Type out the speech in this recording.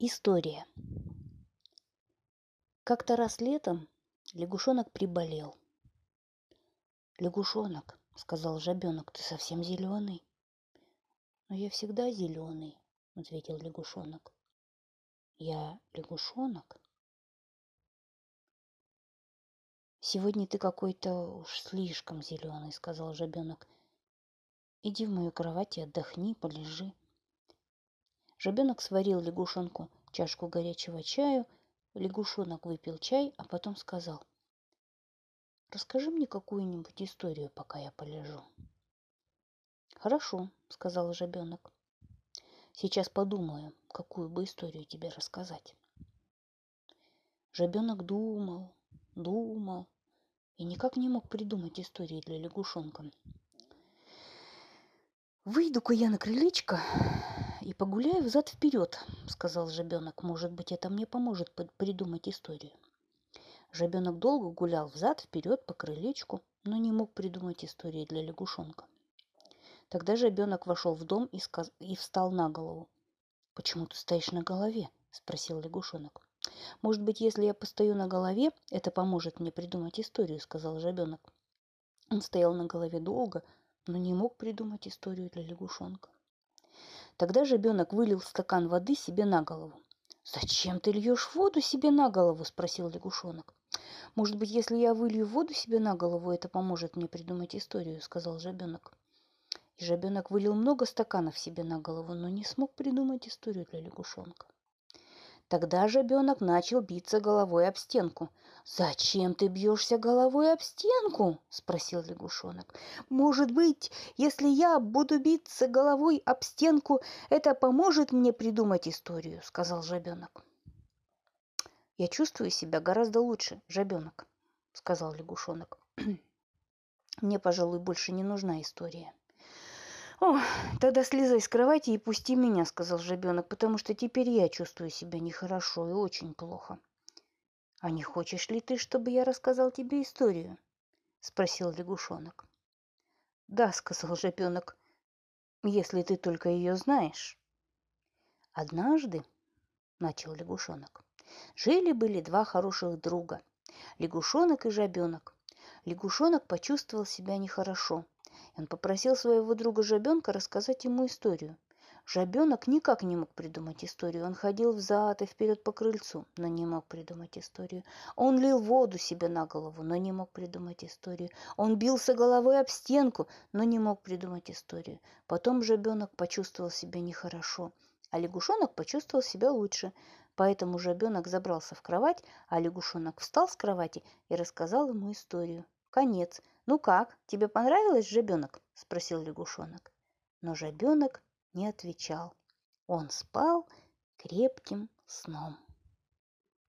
История. Как-то раз летом лягушонок приболел. «Лягушонок», — сказал жабенок, — «ты совсем зеленый». «Но я всегда зеленый», — ответил лягушонок. «Я лягушонок?» «Сегодня ты какой-то уж слишком зеленый», — сказал жабенок. «Иди в мою кровать и отдохни, полежи». Жабенок сварил лягушонку чашку горячего чаю. Лягушонок выпил чай, а потом сказал. «Расскажи мне какую-нибудь историю, пока я полежу». «Хорошо», — сказал жабенок. «Сейчас подумаю, какую бы историю тебе рассказать». Жабенок думал, думал и никак не мог придумать истории для лягушонка. «Выйду-ка я на крылечко и погуляю взад-вперед», — сказал жабенок. «Может быть, это мне поможет придумать историю». Жабенок долго гулял взад-вперед по крылечку, но не мог придумать истории для лягушонка. Тогда жабенок вошел в дом и, сказ... и встал на голову. «Почему ты стоишь на голове?» – спросил лягушонок. «Может быть, если я постою на голове, это поможет мне придумать историю», – сказал жабенок. Он стоял на голове долго, но не мог придумать историю для лягушонка. Тогда жабенок вылил стакан воды себе на голову. «Зачем ты льешь воду себе на голову?» – спросил лягушонок. «Может быть, если я вылью воду себе на голову, это поможет мне придумать историю», – сказал жабенок. И жабенок вылил много стаканов себе на голову, но не смог придумать историю для лягушонка. Тогда жабенок начал биться головой об стенку. «Зачем ты бьешься головой об стенку?» – спросил лягушонок. «Может быть, если я буду биться головой об стенку, это поможет мне придумать историю», – сказал жабенок. «Я чувствую себя гораздо лучше, жабенок», – сказал лягушонок. «Мне, пожалуй, больше не нужна история». «О, тогда слезай с кровати и пусти меня», — сказал жабенок, «потому что теперь я чувствую себя нехорошо и очень плохо». «А не хочешь ли ты, чтобы я рассказал тебе историю?» — спросил лягушонок. «Да», — сказал жабенок, — «если ты только ее знаешь». «Однажды», — начал лягушонок, — «жили-были два хороших друга, лягушонок и жабенок. Лягушонок почувствовал себя нехорошо он попросил своего друга Жабенка рассказать ему историю. Жабенок никак не мог придумать историю. Он ходил взад и вперед по крыльцу, но не мог придумать историю. Он лил воду себе на голову, но не мог придумать историю. Он бился головой об стенку, но не мог придумать историю. Потом жабенок почувствовал себя нехорошо, а лягушонок почувствовал себя лучше. Поэтому жабенок забрался в кровать, а лягушонок встал с кровати и рассказал ему историю. Конец. «Ну как, тебе понравилось, жабенок?» – спросил лягушонок. Но жабенок не отвечал. Он спал крепким сном.